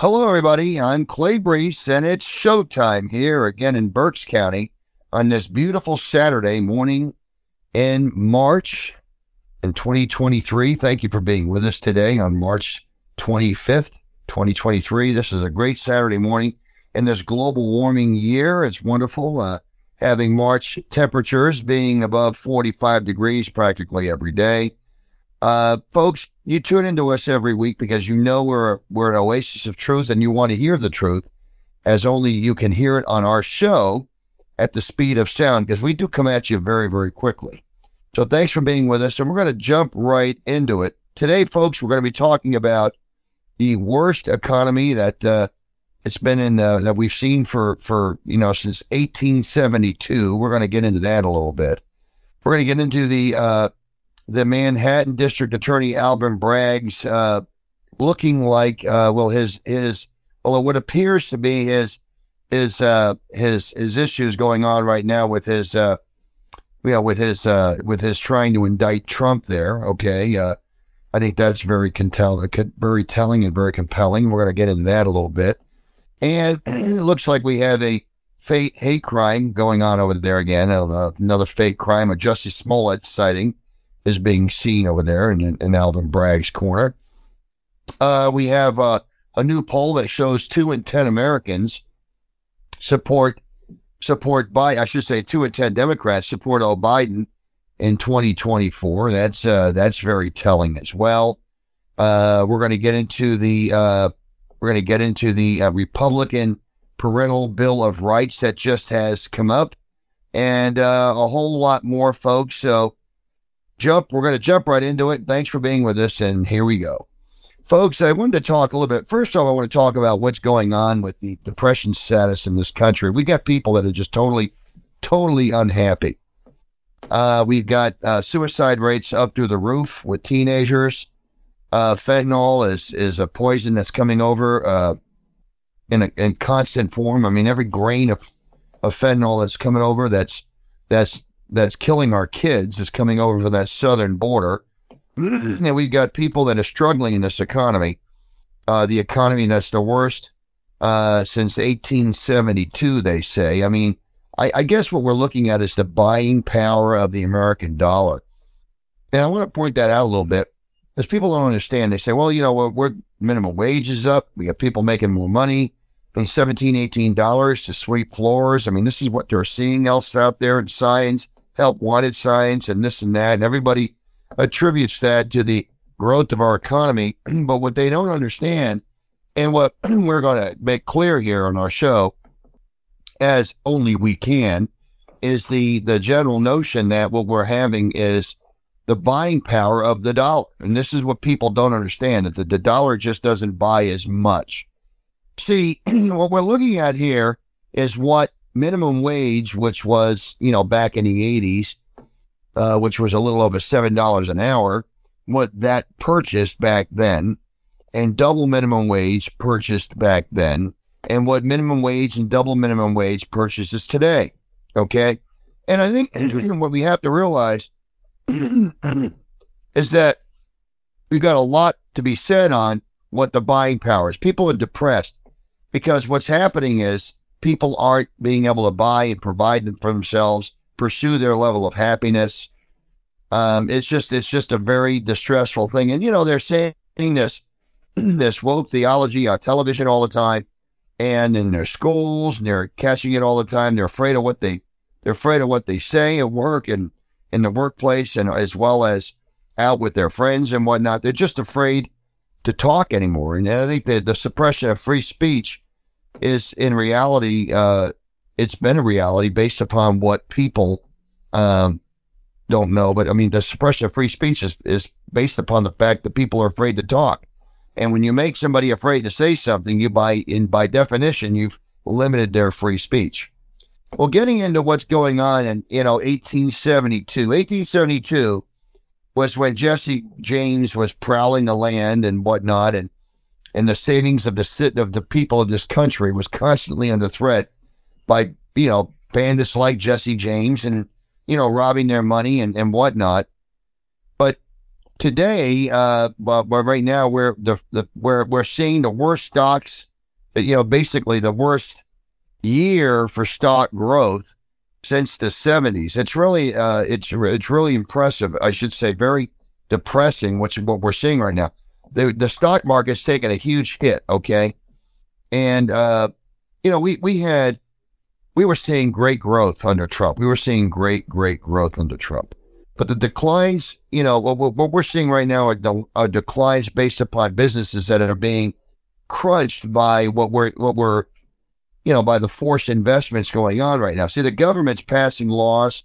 Hello, everybody. I'm Clay Brees, and it's showtime here again in Berks County on this beautiful Saturday morning in March in 2023. Thank you for being with us today on March 25th, 2023. This is a great Saturday morning in this global warming year. It's wonderful uh, having March temperatures being above 45 degrees practically every day. Uh, folks, you tune into us every week because you know we're we're an oasis of truth and you want to hear the truth as only you can hear it on our show at the speed of sound because we do come at you very very quickly. So thanks for being with us and we're going to jump right into it. Today folks, we're going to be talking about the worst economy that uh, it's been in uh, that we've seen for for you know since 1872. We're going to get into that a little bit. We're going to get into the uh, the Manhattan District Attorney Alvin Bragg's uh, looking like uh, well his his well what appears to be his his uh, his his issues going on right now with his uh, with his uh, with his trying to indict Trump there. Okay, uh, I think that's very compelling, very telling and very compelling. We're going to get into that a little bit, and it looks like we have a fake hate crime going on over there again. Uh, another fake crime, a Jussie Smollett sighting is being seen over there in, in Alvin Bragg's corner. Uh, we have uh, a new poll that shows two in ten Americans support support by I should say two in ten Democrats support Joe Biden in 2024. That's uh, that's very telling as well. Uh, we're going to get into the uh, we're going to get into the uh, Republican Parental Bill of Rights that just has come up, and a whole lot more, folks. So jump. We're going to jump right into it. Thanks for being with us, and here we go. Folks, I wanted to talk a little bit. First off, I want to talk about what's going on with the depression status in this country. We got people that are just totally, totally unhappy. Uh, we've got uh, suicide rates up through the roof with teenagers. Uh, fentanyl is is a poison that's coming over uh, in a in constant form. I mean, every grain of of fentanyl that's coming over that's that's that's killing our kids is coming over from that southern border. and we've got people that are struggling in this economy. Uh, the economy that's the worst uh, since 1872, they say. I mean, I, I, guess what we're looking at is the buying power of the American dollar. And I want to point that out a little bit because people don't understand. They say, well, you know, we're, we're minimum wage is up. We got people making more money from 17 $18 to sweep floors. I mean, this is what they're seeing else out there in signs help wanted signs and this and that. And everybody attributes that to the growth of our economy. but what they don't understand, and what we're going to make clear here on our show, as only we can, is the, the general notion that what we're having is the buying power of the dollar. And this is what people don't understand that the, the dollar just doesn't buy as much. See, what we're looking at here is what minimum wage, which was, you know, back in the 80s, uh, which was a little over $7 an hour, what that purchased back then, and double minimum wage purchased back then, and what minimum wage and double minimum wage purchases today. Okay. And I think what we have to realize is that we've got a lot to be said on what the buying power is. People are depressed because what's happening is people aren't being able to buy and provide for themselves, pursue their level of happiness. Um, it's just it's just a very distressful thing. And you know, they're saying this this woke theology on television all the time and in their schools and they're catching it all the time. They're afraid of what they they're afraid of what they say at work and in the workplace and as well as out with their friends and whatnot. They're just afraid to talk anymore. And I think that the suppression of free speech is in reality, uh, it's been a reality based upon what people um, don't know. But I mean, the suppression of free speech is, is based upon the fact that people are afraid to talk. And when you make somebody afraid to say something, you by in by definition, you've limited their free speech. Well, getting into what's going on in you know 1872, 1872 was when Jesse James was prowling the land and whatnot, and and the savings of the of the people of this country was constantly under threat by you know bandits like Jesse James and you know robbing their money and, and whatnot. But today, uh, well, right now we're the, the we're we're seeing the worst stocks you know, basically the worst year for stock growth since the 70s. It's really, uh, it's, it's really impressive. I should say very depressing, which is what we're seeing right now. The, the stock market's taken a huge hit. Okay. And, uh, you know, we, we had, we were seeing great growth under Trump. We were seeing great, great growth under Trump. But the declines, you know, what, what we're seeing right now are, the, are declines based upon businesses that are being crunched by what we're, what we're, you know, by the forced investments going on right now. See, the government's passing laws.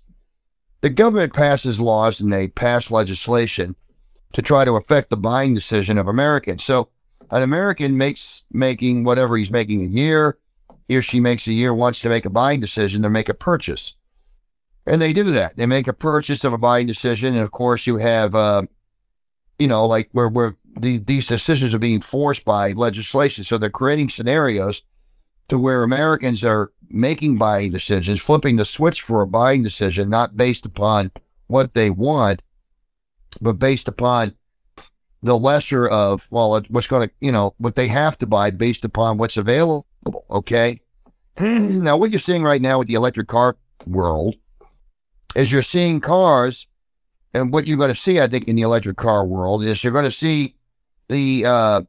The government passes laws and they pass legislation to try to affect the buying decision of Americans. So an American makes making whatever he's making a year, he or she makes a year, wants to make a buying decision to make a purchase. And they do that. They make a purchase of a buying decision. And of course, you have, uh, you know, like where, where the, these decisions are being forced by legislation. So they're creating scenarios to where Americans are making buying decisions, flipping the switch for a buying decision, not based upon what they want, but based upon the lesser of, well, what's going to, you know, what they have to buy based upon what's available. Okay. now, what you're seeing right now with the electric car world is you're seeing cars, and what you're going to see, I think, in the electric car world is you're going to see the, uh,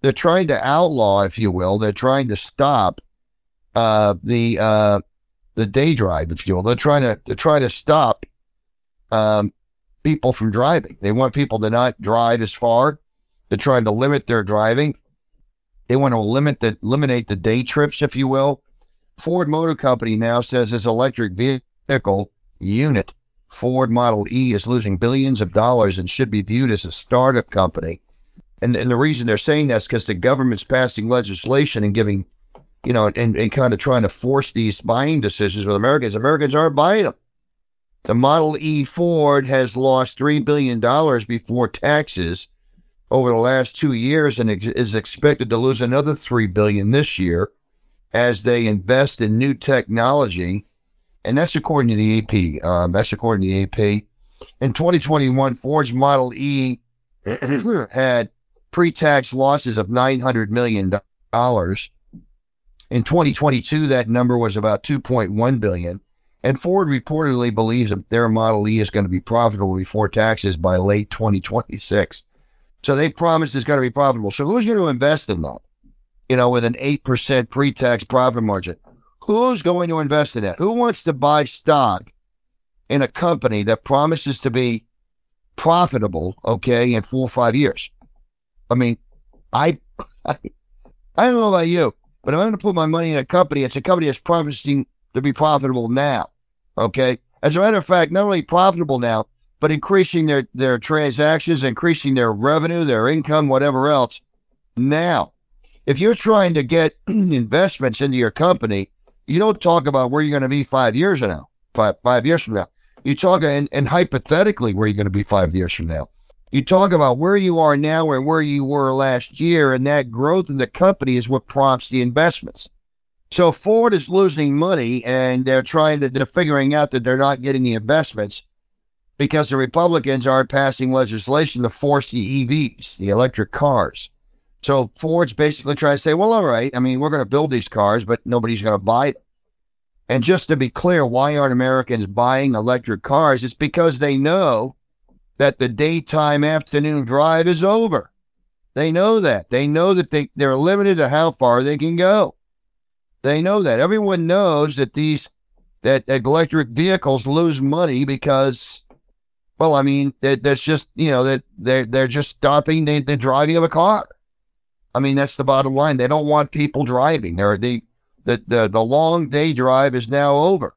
they're trying to outlaw, if you will, they're trying to stop, uh, the, uh, the day drive, if you will. They're trying to, they're trying to stop, um, people from driving. They want people to not drive as far. They're trying to limit their driving. They want to limit the eliminate the day trips, if you will. Ford Motor Company now says its electric vehicle unit, Ford Model E, is losing billions of dollars and should be viewed as a startup company. And, and the reason they're saying that's because the government's passing legislation and giving, you know, and, and kind of trying to force these buying decisions with Americans. Americans aren't buying them. The Model E Ford has lost $3 billion before taxes over the last two years and is expected to lose another 3 billion this year as they invest in new technology. And that's according to the AP. Um, that's according to the AP. In 2021, Ford's Model E had pre-tax losses of $900 million. In 2022, that number was about 2.1 billion. And Ford reportedly believes that their Model E is going to be profitable before taxes by late 2026. So they promised it's going to be profitable. So who's going to invest in that? You know, with an 8% pre tax profit margin. Who's going to invest in that? Who wants to buy stock in a company that promises to be profitable, okay, in four or five years? I mean, I, I, I don't know about you, but if I'm going to put my money in a company. It's a company that's promising to be profitable now. Okay. As a matter of fact, not only profitable now, but increasing their, their transactions, increasing their revenue, their income, whatever else now. If you're trying to get investments into your company, you don't talk about where you're going to be five years from now, five, five years from now. You talk and, and hypothetically where you're going to be five years from now. You talk about where you are now and where you were last year, and that growth in the company is what prompts the investments. So Ford is losing money and they're trying to, they're figuring out that they're not getting the investments because the Republicans aren't passing legislation to force the EVs, the electric cars. So Ford's basically trying to say, well, all right, I mean, we're going to build these cars, but nobody's going to buy them. And just to be clear, why aren't Americans buying electric cars? It's because they know that the daytime afternoon drive is over. They know that. They know that they, they're limited to how far they can go. They know that. Everyone knows that these that, electric vehicles lose money because, well, I mean, that, that's just you know that they're they're just stopping the, the driving of a car. I mean, that's the bottom line. They don't want people driving. They're the the the, the long day drive is now over.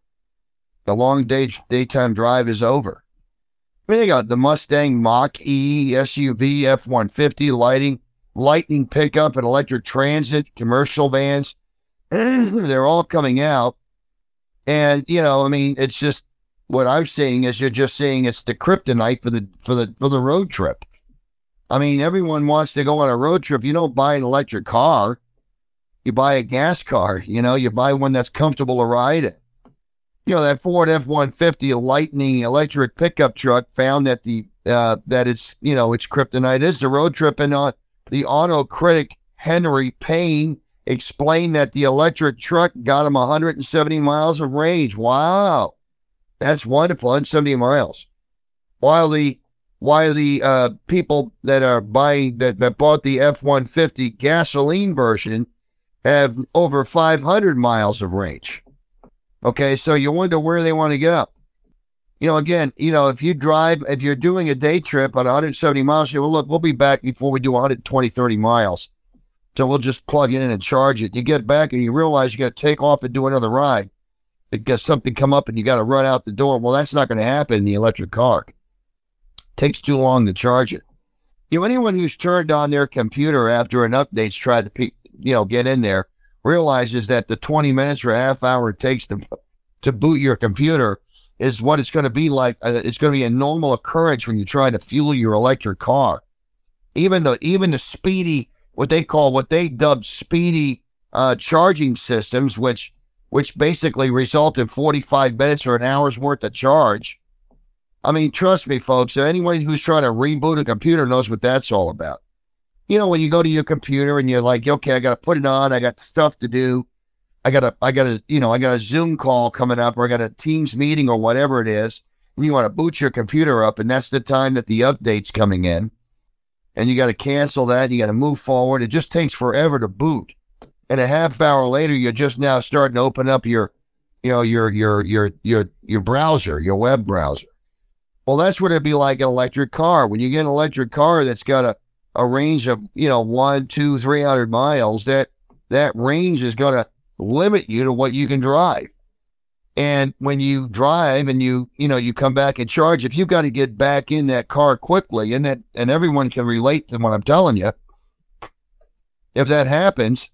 The long day daytime drive is over. I mean, they got the Mustang Mach E SUV, F one fifty, lighting, lightning pickup, and electric transit, commercial vans. they're all coming out. And, you know, I mean, it's just what I'm saying is you're just seeing it's the kryptonite for the for the for the road trip. I mean, everyone wants to go on a road trip. You don't buy an electric car. You buy a gas car, you know, you buy one that's comfortable to ride in. You know, that Ford F one fifty Lightning electric pickup truck found that the uh, that it's you know its kryptonite is the road trip and uh, the auto critic Henry Payne explained that the electric truck got him 170 miles of range. Wow. That's wonderful, 170 miles. While the while the uh, people that are buying that, that bought the F 150 gasoline version have over 500 miles of range. Okay, so you wonder where they want to go. You know, again, you know, if you drive, if you're doing a day trip on 170 miles, you well, look, we'll be back before we do 120, 30 miles. So we'll just plug it in and charge it. You get back and you realize you got to take off and do another ride because something come up and you got to run out the door. Well, that's not going to happen in the electric car takes too long to charge it. You know, anyone who's turned on their computer after an update's tried to, you know, get in there realizes that the 20 minutes or a half hour it takes to to boot your computer is what it's going to be like. Uh, it's going to be a normal occurrence when you try to fuel your electric car. Even the even the speedy, what they call what they dub speedy uh, charging systems, which which basically result in 45 minutes or an hour's worth of charge I mean, trust me, folks, anyone who's trying to reboot a computer knows what that's all about. You know, when you go to your computer and you're like, okay, I got to put it on, I got stuff to do. I got a, I got a, you know, I got a Zoom call coming up or I got a Teams meeting or whatever it is. And you want to boot your computer up and that's the time that the update's coming in. And you got to cancel that. You got to move forward. It just takes forever to boot. And a half hour later, you're just now starting to open up your, you know, your, your, your, your, your browser, your web browser. Well, that's what it'd be like an electric car. When you get an electric car that's got a, a range of, you know, one, two, three hundred miles, that that range is going to limit you to what you can drive. And when you drive and you, you know, you come back and charge, if you've got to get back in that car quickly, and that, and everyone can relate to what I'm telling you, if that happens,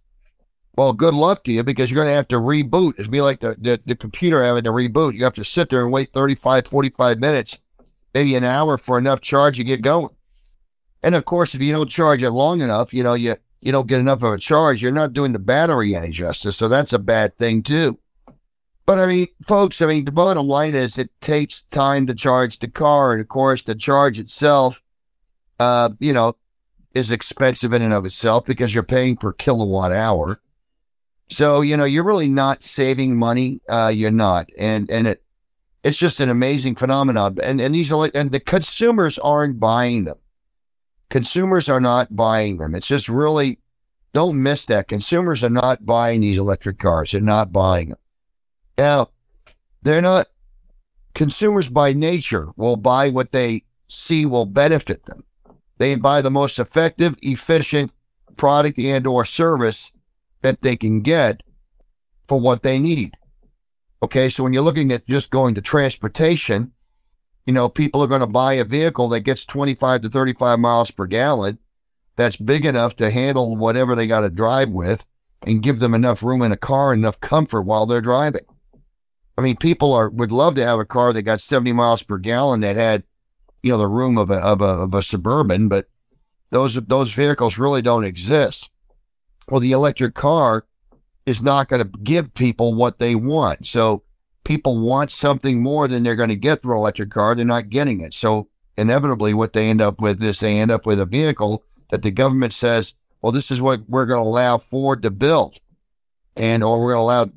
well, good luck to you because you're going to have to reboot. It'd be like the, the, the computer having to reboot. You have to sit there and wait 35, 45 minutes maybe an hour for enough charge to get going. And of course, if you don't charge it long enough, you know, you, you don't get enough of a charge, you're not doing the battery any justice. So that's a bad thing too. But I mean, folks, I mean, the bottom line is it takes time to charge the car. And of course, the charge itself, uh, you know, is expensive in and of itself because you're paying per kilowatt hour. So, you know, you're really not saving money. Uh, you're not. And, and it, it's just an amazing phenomenon. And and these and the consumers aren't buying them. Consumers are not buying them. It's just really don't miss that. Consumers are not buying these electric cars. They're not buying them. Now, they're not consumers by nature will buy what they see will benefit them. They buy the most effective, efficient product and or service that they can get for what they need. Okay, so when you're looking at just going to transportation, you know, people are going to buy a vehicle that gets 25 to 35 miles per gallon that's big enough to handle whatever they got to drive with and give them enough room in a car, enough comfort while they're driving. I mean, people are would love to have a car that got 70 miles per gallon that had, you know, the room of a of a, of a suburban, but those those vehicles really don't exist. Well, the electric car is not going to give people what they want. So people want something more than they're going to get through an electric car. They're not getting it. So inevitably, what they end up with is they end up with a vehicle that the government says, well, this is what we're going to allow Ford to build and or we're going to allow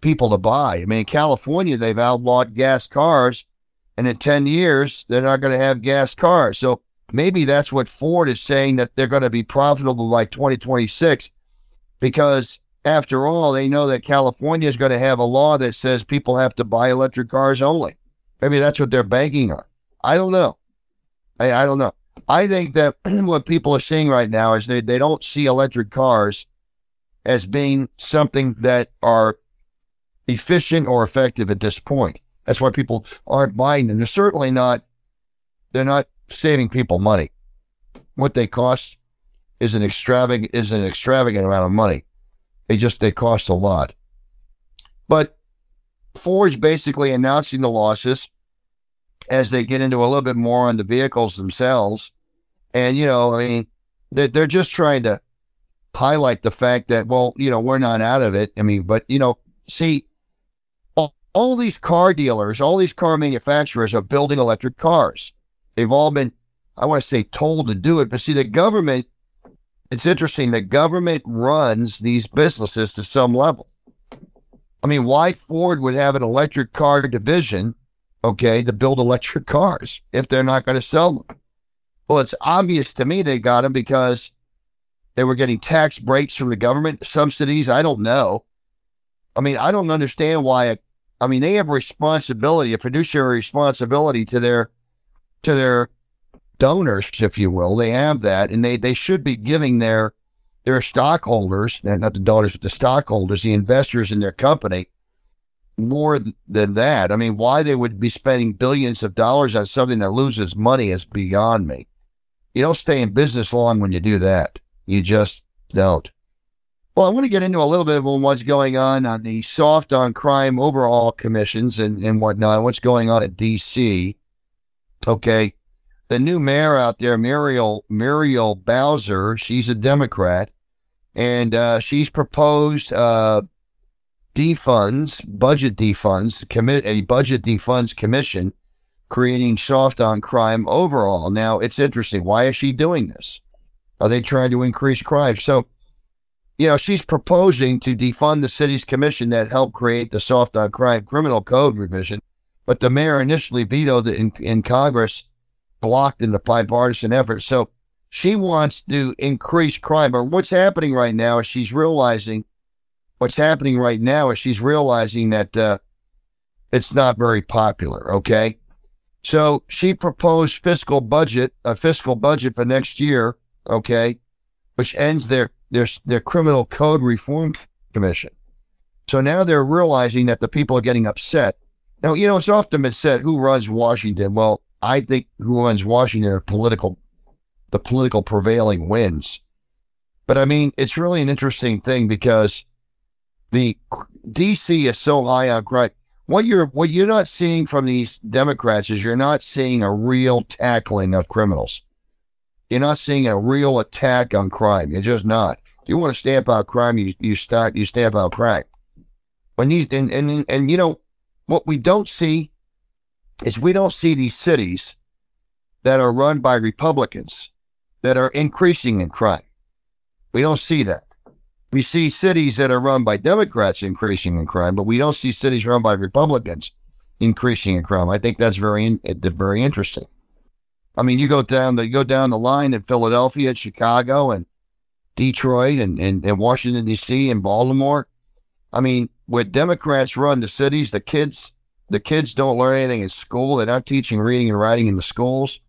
people to buy. I mean, in California, they've outlawed gas cars and in 10 years, they're not going to have gas cars. So maybe that's what Ford is saying that they're going to be profitable by 2026 because after all, they know that California is going to have a law that says people have to buy electric cars only. Maybe that's what they're banking on. I don't know. I, I don't know. I think that what people are seeing right now is they, they don't see electric cars as being something that are efficient or effective at this point. That's why people aren't buying them. They're certainly not, they're not saving people money. What they cost is an extravagant, is an extravagant amount of money. They just they cost a lot. But Ford's basically announcing the losses as they get into a little bit more on the vehicles themselves. And, you know, I mean, they're, they're just trying to highlight the fact that, well, you know, we're not out of it. I mean, but, you know, see, all, these car dealers, all these car manufacturers are building electric cars. They've all been, I want to say, told to do it. But see, the government it's interesting. The government runs these businesses to some level. I mean, why Ford would have an electric car division, okay, to build electric cars if they're not going to sell them? Well, it's obvious to me they got them because they were getting tax breaks from the government, subsidies. I don't know. I mean, I don't understand why. I mean, they have responsibility, a fiduciary responsibility to their to their donors, if you will. They have that, and they they should be giving their their stockholders, not the donors, but the stockholders, the investors in their company, more than that. I mean, why they would be spending billions of dollars on something that loses money is beyond me. You don't stay in business long when you do that. You just don't. Well, I want to get into a little bit of what's going on on the soft on crime overall commissions and, and whatnot, what's going on at D.C. Okay. The new mayor out there, Muriel, Muriel Bowser, she's a Democrat, and uh, she's proposed uh, defunds, budget defunds, commit a budget defunds commission, creating soft on crime overall. Now, it's interesting. Why is she doing this? Are they trying to increase crime? So, you know, she's proposing to defund the city's commission that helped create the soft on crime criminal code revision. But the mayor initially vetoed it in, in Congress, blocked in the bipartisan effort. So she wants to increase crime. But what's happening right now is she's realizing what's happening right now is she's realizing that uh, it's not very popular. Okay. So she proposed fiscal budget, a fiscal budget for next year okay, which ends their their their criminal code reform commission. So now they're realizing that the people are getting upset. Now, you know, it's often been said, who runs Washington? Well, I think who runs Washington are political, the political prevailing wins. But I mean, it's really an interesting thing because the DC is so high on crime. What you're what you're not seeing from these Democrats is you're not seeing a real tackling of criminals. You're not seeing a real attack on crime. You're just not. You want to stamp out crime, you, you start, you stamp out crime. When you, and, and, and, you know, what we don't see is we don't see these cities that are run by Republicans that are increasing in crime. We don't see that. We see cities that are run by Democrats increasing in crime, but we don't see cities run by Republicans increasing in crime. I think that's very, very interesting. I mean, you go down the you go down the line in Philadelphia, Chicago, and Detroit, and, and, and Washington D.C. and Baltimore. I mean, where Democrats run the cities, the kids the kids don't learn anything in school. They're not teaching reading and writing in the schools.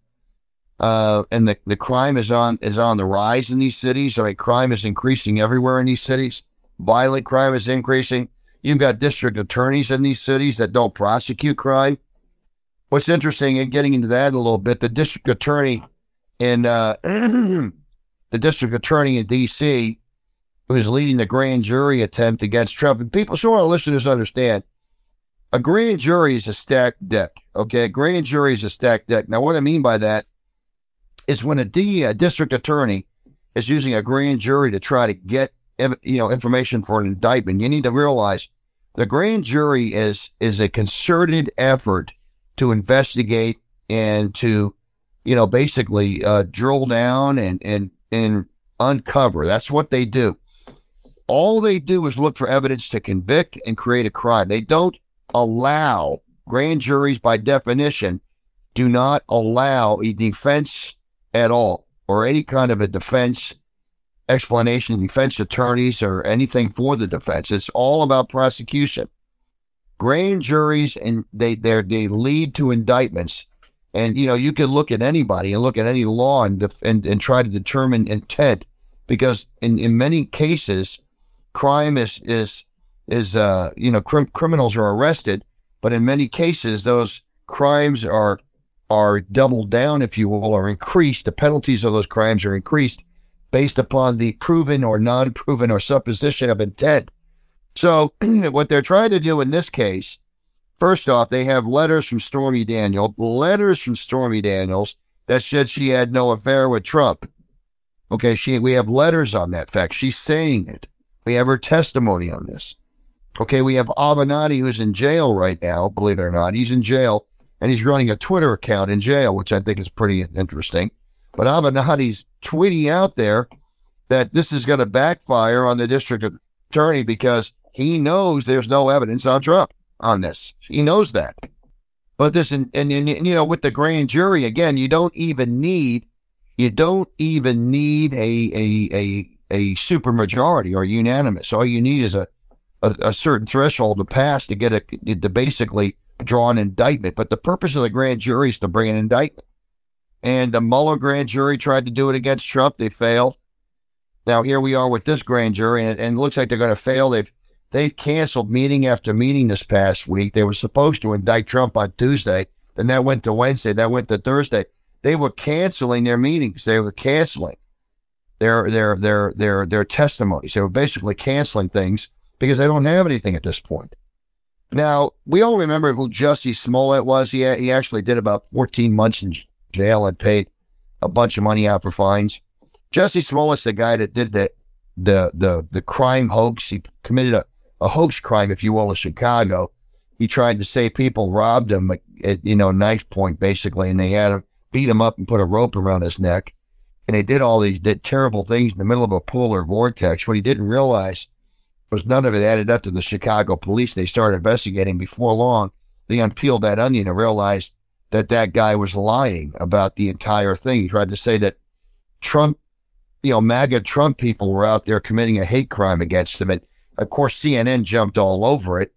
Uh, and the, the crime is on is on the rise in these cities. I mean, crime is increasing everywhere in these cities. Violent crime is increasing. You've got district attorneys in these cities that don't prosecute crime. What's interesting, and getting into that a little bit, the district attorney in uh, the district attorney in D.C. who is leading the grand jury attempt against Trump. And people, so our listeners understand, a grand jury is a stacked deck. Okay, a grand jury is a stacked deck. Now, what I mean by that is when a D, a district attorney, is using a grand jury to try to get you know information for an indictment, you need to realize the grand jury is is a concerted effort to investigate and to, you know, basically uh, drill down and, and, and uncover. That's what they do. All they do is look for evidence to convict and create a crime. They don't allow grand juries, by definition, do not allow a defense at all or any kind of a defense explanation, defense attorneys or anything for the defense. It's all about prosecution grand juries and they they lead to indictments. And you know, you can look at anybody and look at any law and def- and, and try to determine intent because in, in many cases, crime is is is uh you know cr- criminals are arrested, but in many cases those crimes are are doubled down, if you will, or increased. The penalties of those crimes are increased based upon the proven or non-proven or supposition of intent. So, what they're trying to do in this case, first off, they have letters from Stormy Daniels, letters from Stormy Daniels that said she had no affair with Trump. Okay, she we have letters on that fact. She's saying it. We have her testimony on this. Okay, we have Avenatti who's in jail right now, believe it or not. He's in jail and he's running a Twitter account in jail, which I think is pretty interesting. But Avenatti's tweeting out there that this is going to backfire on the district attorney because he knows there's no evidence on Trump on this. He knows that. But this, and, and, and you know, with the grand jury, again, you don't even need, you don't even need a, a, a, a super majority or unanimous. All you need is a, a, a certain threshold to pass to get a, to basically draw an indictment. But the purpose of the grand jury is to bring an indictment. And the Mueller grand jury tried to do it against Trump. They failed. Now here we are with this grand jury, and, and it looks like they're going to fail. They've they've canceled meeting after meeting this past week. They were supposed to indict Trump on Tuesday, then that went to Wednesday, that went to Thursday. They were canceling their meetings. They were canceling their their their their their testimonies. They were basically canceling things because they don't have anything at this point. Now we all remember who Jussie Smollett was. He he actually did about 14 months in jail and paid a bunch of money out for fines. Jussie Smollett's the guy that did the the the the crime hoax. He committed a, a hoax crime, if you will, in Chicago. He tried to say people robbed him at you know knife point basically, and they had him beat him up and put a rope around his neck. And they did all these did terrible things in the middle of a polar vortex. What he didn't realize was none of it added up to the Chicago police. They started investigating before long. They unpeeled that onion and realized that that guy was lying about the entire thing. He tried to say that Trump, you know, MAGA Trump people were out there committing a hate crime against him. And of course, CNN jumped all over it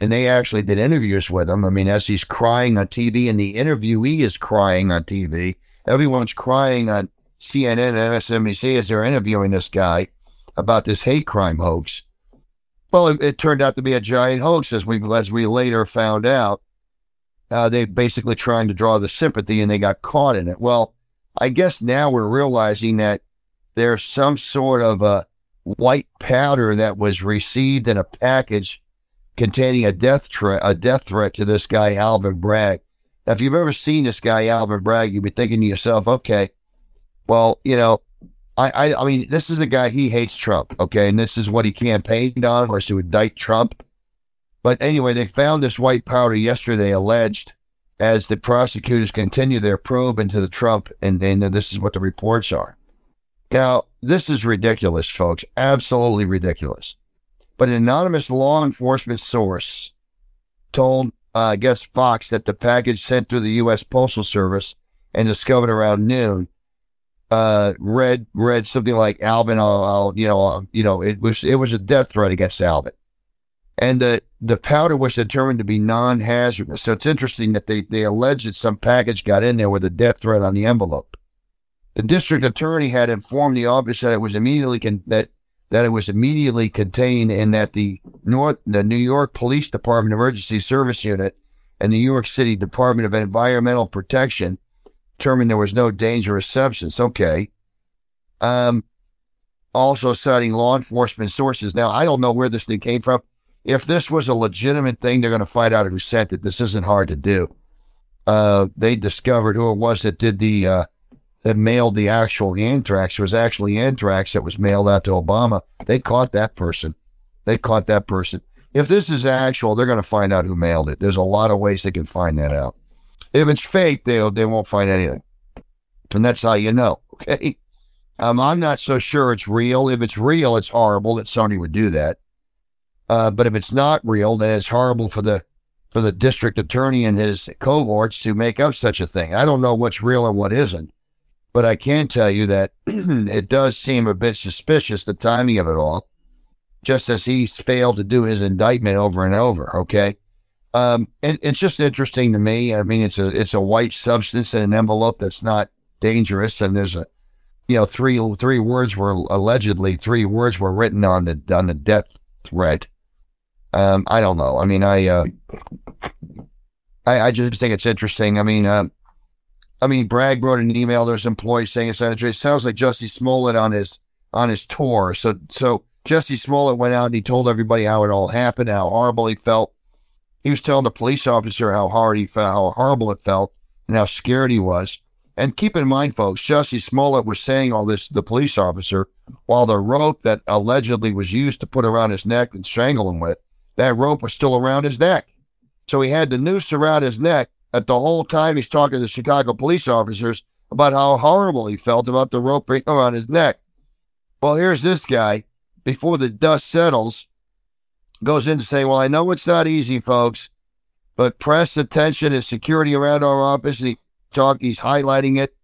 and they actually did interviews with him. I mean, as he's crying on TV and the interviewee is crying on TV, everyone's crying on CNN and MSNBC as they're interviewing this guy about this hate crime hoax. Well, it, it turned out to be a giant hoax, as we as we later found out uh, they basically trying to draw the sympathy and they got caught in it. Well, I guess now we're realizing that there's some sort of a white powder that was received in a package containing a death threat, a death threat to this guy Alvin Bragg. Now, if you've ever seen this guy Alvin Bragg, you'd be thinking to yourself, okay, well, you know, I, I, I mean, this is a guy he hates Trump, okay, and this is what he campaigned on, was to indict Trump. But anyway, they found this white powder yesterday, alleged, as the prosecutors continue their probe into the Trump, and, and this is what the reports are. Now, this is ridiculous, folks. Absolutely ridiculous. But an anonymous law enforcement source told, uh, I guess, Fox that the package sent through the U.S. Postal Service and discovered around noon uh, read read something like Alvin. I'll, I'll, you know, you know, it was it was a death threat against Alvin and the the powder was determined to be non-hazardous. So it's interesting that they they allege that some package got in there with a death threat on the envelope. The district attorney had informed the office that it was immediately con- that that it was immediately contained and that the North the New York Police Department Emergency Service Unit and the New York City Department of Environmental Protection determined there was no dangerous substance. Okay. Um, also citing law enforcement sources. Now I don't know where this thing came from if this was a legitimate thing, they're going to find out who sent it. This isn't hard to do. Uh, they discovered who it was that did the uh, that mailed the actual anthrax. Was actually anthrax that was mailed out to Obama. They caught that person. They caught that person. If this is actual, they're going to find out who mailed it. There's a lot of ways they can find that out. If it's fake, they they won't find anything, and that's how you know. Okay. Um, I'm not so sure it's real. If it's real, it's horrible that Sony would do that. Uh, but if it's not real, then it's horrible for the for the district attorney and his cohorts to make up such a thing. I don't know what's real and what isn't, but I can tell you that it does seem a bit suspicious the timing of it all. Just as he's failed to do his indictment over and over. Okay, um, it, it's just interesting to me. I mean, it's a it's a white substance in an envelope that's not dangerous, and there's a you know three three words were allegedly three words were written on the on the death threat um, I don't know. I mean, I, uh, I, I just think it's interesting. I mean, uh, I mean, Bragg wrote an email to his employees saying it sounds like Jussie Smollett on his on his tour. So, so Jussie Smollett went out and he told everybody how it all happened, how horrible he felt. He was telling the police officer how hard he felt, how horrible it felt, and how scared he was. And keep in mind, folks, Jussie Smollett was saying all this to the police officer while the rope that allegedly was used to put around his neck and strangle him with that rope was still around his neck. So he had the noose around his neck at the whole time he's talking to the Chicago police officers about how horrible he felt about the rope around his neck. Well, here's this guy before the dust settles, goes in to say, Well, I know it's not easy, folks, but press attention and security around our office. And he talk, he's highlighting it.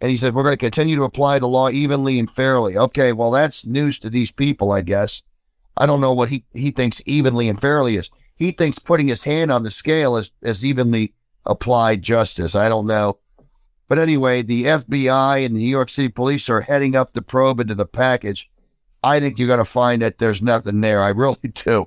And he said, We're going to continue to apply the law evenly and fairly. Okay, well, that's news to these people, I guess. I don't know what he, he thinks evenly and fairly is. He thinks putting his hand on the scale is, is evenly applied justice. I don't know. But anyway, the FBI and the New York City police are heading up the probe into the package. I think you're going to find that there's nothing there. I really do.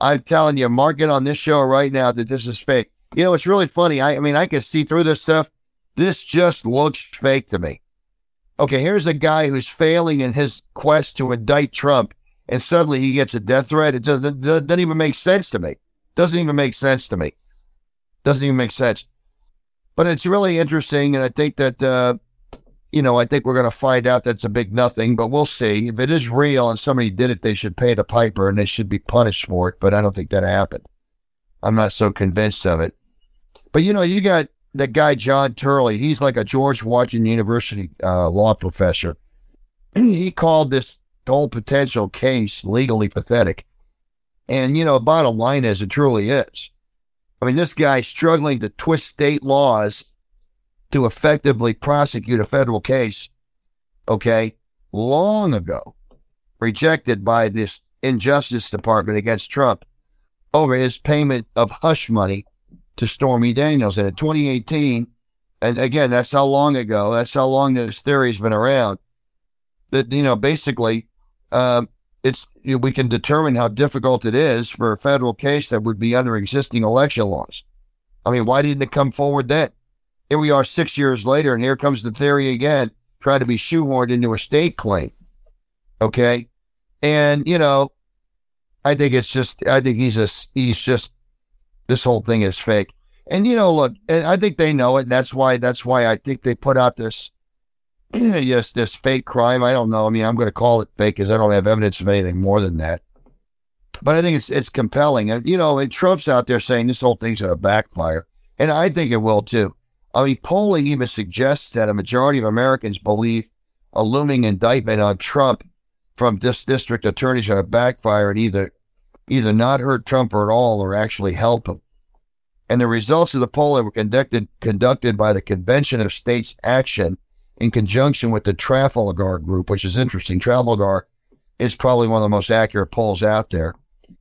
I'm telling you, mark it on this show right now that this is fake. You know, it's really funny. I, I mean, I can see through this stuff. This just looks fake to me. Okay, here's a guy who's failing in his quest to indict Trump, and suddenly he gets a death threat. It doesn't, doesn't even make sense to me. Doesn't even make sense to me. Doesn't even make sense. But it's really interesting, and I think that uh, you know, I think we're going to find out that's a big nothing, but we'll see. If it is real and somebody did it, they should pay the piper and they should be punished for it. But I don't think that happened. I'm not so convinced of it. But you know, you got the guy John Turley. He's like a George Washington University uh, law professor. he called this whole potential case legally pathetic. And you know, bottom line is, it truly is. I mean, this guy's struggling to twist state laws to effectively prosecute a federal case, okay, long ago, rejected by this Injustice Department against Trump over his payment of hush money to Stormy Daniels. And in 2018, and again, that's how long ago, that's how long this theory's been around. That, you know, basically, um, it's you know, we can determine how difficult it is for a federal case that would be under existing election laws. I mean, why didn't it come forward then? Here we are six years later, and here comes the theory again, trying to be shoehorned into a state claim. Okay. And, you know, I think it's just, I think he's just, he's just, this whole thing is fake. And, you know, look, I think they know it. And that's why, that's why I think they put out this, yes, this fake crime. I don't know. I mean, I'm going to call it fake because I don't have evidence of anything more than that. But I think it's, it's compelling. And, you know, and Trump's out there saying this whole thing's going to backfire. And I think it will too. I mean, polling even suggests that a majority of Americans believe a looming indictment on Trump from this district attorneys going to backfire and either either not hurt Trump at all or actually help him. And the results of the poll that were conducted conducted by the Convention of States Action in conjunction with the Trafalgar Group, which is interesting. Trafalgar is probably one of the most accurate polls out there.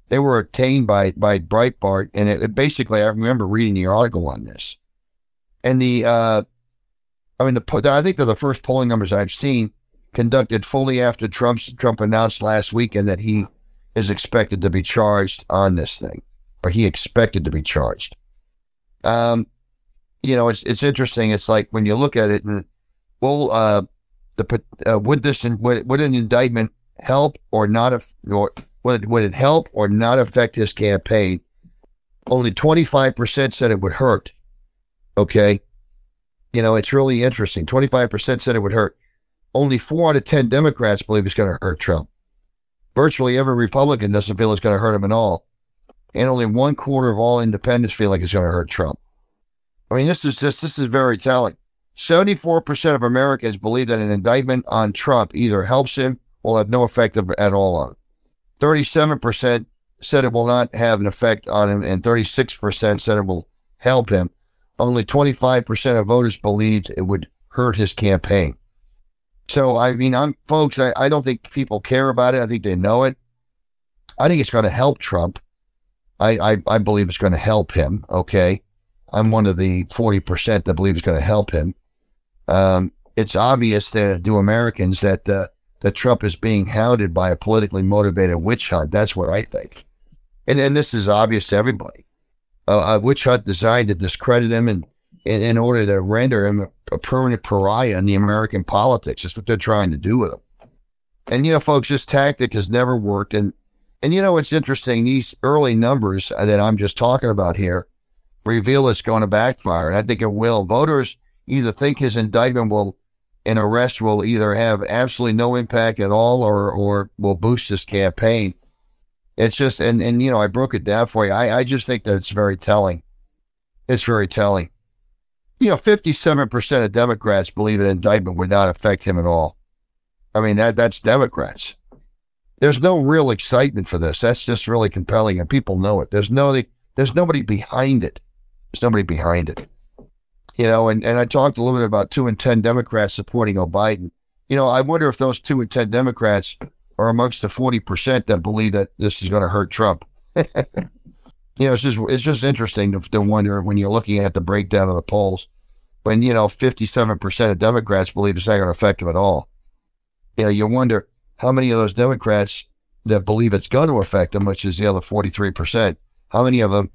They were obtained by by Breitbart, and it, it basically I remember reading the article on this and the uh, I mean the I think they're the first polling numbers I've seen conducted fully after Trump's Trump announced last weekend that he is expected to be charged on this thing, or he expected to be charged. Um, you know, it's it's interesting. It's like when you look at it, and well, uh, the uh, would this would, would an indictment help or not? If, or would it, would it help or not affect his campaign? Only twenty five percent said it would hurt. Okay. You know, it's really interesting. 25% said it would hurt. Only four out of 10 Democrats believe it's going to hurt Trump. Virtually every Republican doesn't feel it's going to hurt him at all. And only one quarter of all independents feel like it's going to hurt Trump. I mean, this is just, this is very telling. 74% of Americans believe that an indictment on Trump either helps him or will have no effect at all on him. 37% said it will not have an effect on him, and 36% said it will help him only 25% of voters believed it would hurt his campaign. So, I mean, I'm folks, I, I don't think people care about it. I think they know it. I think it's going to help Trump. I, I, I believe it's going to help him. Okay. I'm one of the 40% that believe it's going to help him. Um, it's obvious to, to Americans that, uh, that Trump is being hounded by a politically motivated witch hunt. That's what I think. And, and this is obvious to everybody a witch hunt designed to discredit him and in, in order to render him a, a, permanent pariah in the American politics. That's what they're trying to do with him. And, you know, folks, this tactic has never worked. And, and, you know, it's interesting. These early numbers that I'm just talking about here reveal it's going to backfire. And I think it will. Voters either think his indictment will and arrest will either have absolutely no impact at all or, or will boost his campaign. It's just, and, and, you know, I broke it down for you. I, I just think that it's very telling. It's very telling. You know, 57% of Democrats believe an indictment would not affect him at all. I mean, that that's Democrats. There's no real excitement for this. That's just really compelling, and people know it. There's no, there's nobody behind it. There's nobody behind it. You know, and, and I talked a little bit about two in 10 Democrats supporting Biden. You know, I wonder if those two in 10 Democrats are amongst the 40% that believe that this is going to hurt Trump. you know, it's just, it's just interesting to, to wonder when you're looking at the breakdown of the polls when, you know, 57% of Democrats believe it's not going to affect them at all. You know, you wonder how many of those Democrats that believe it's going to affect them, which is the other 43%, how many of them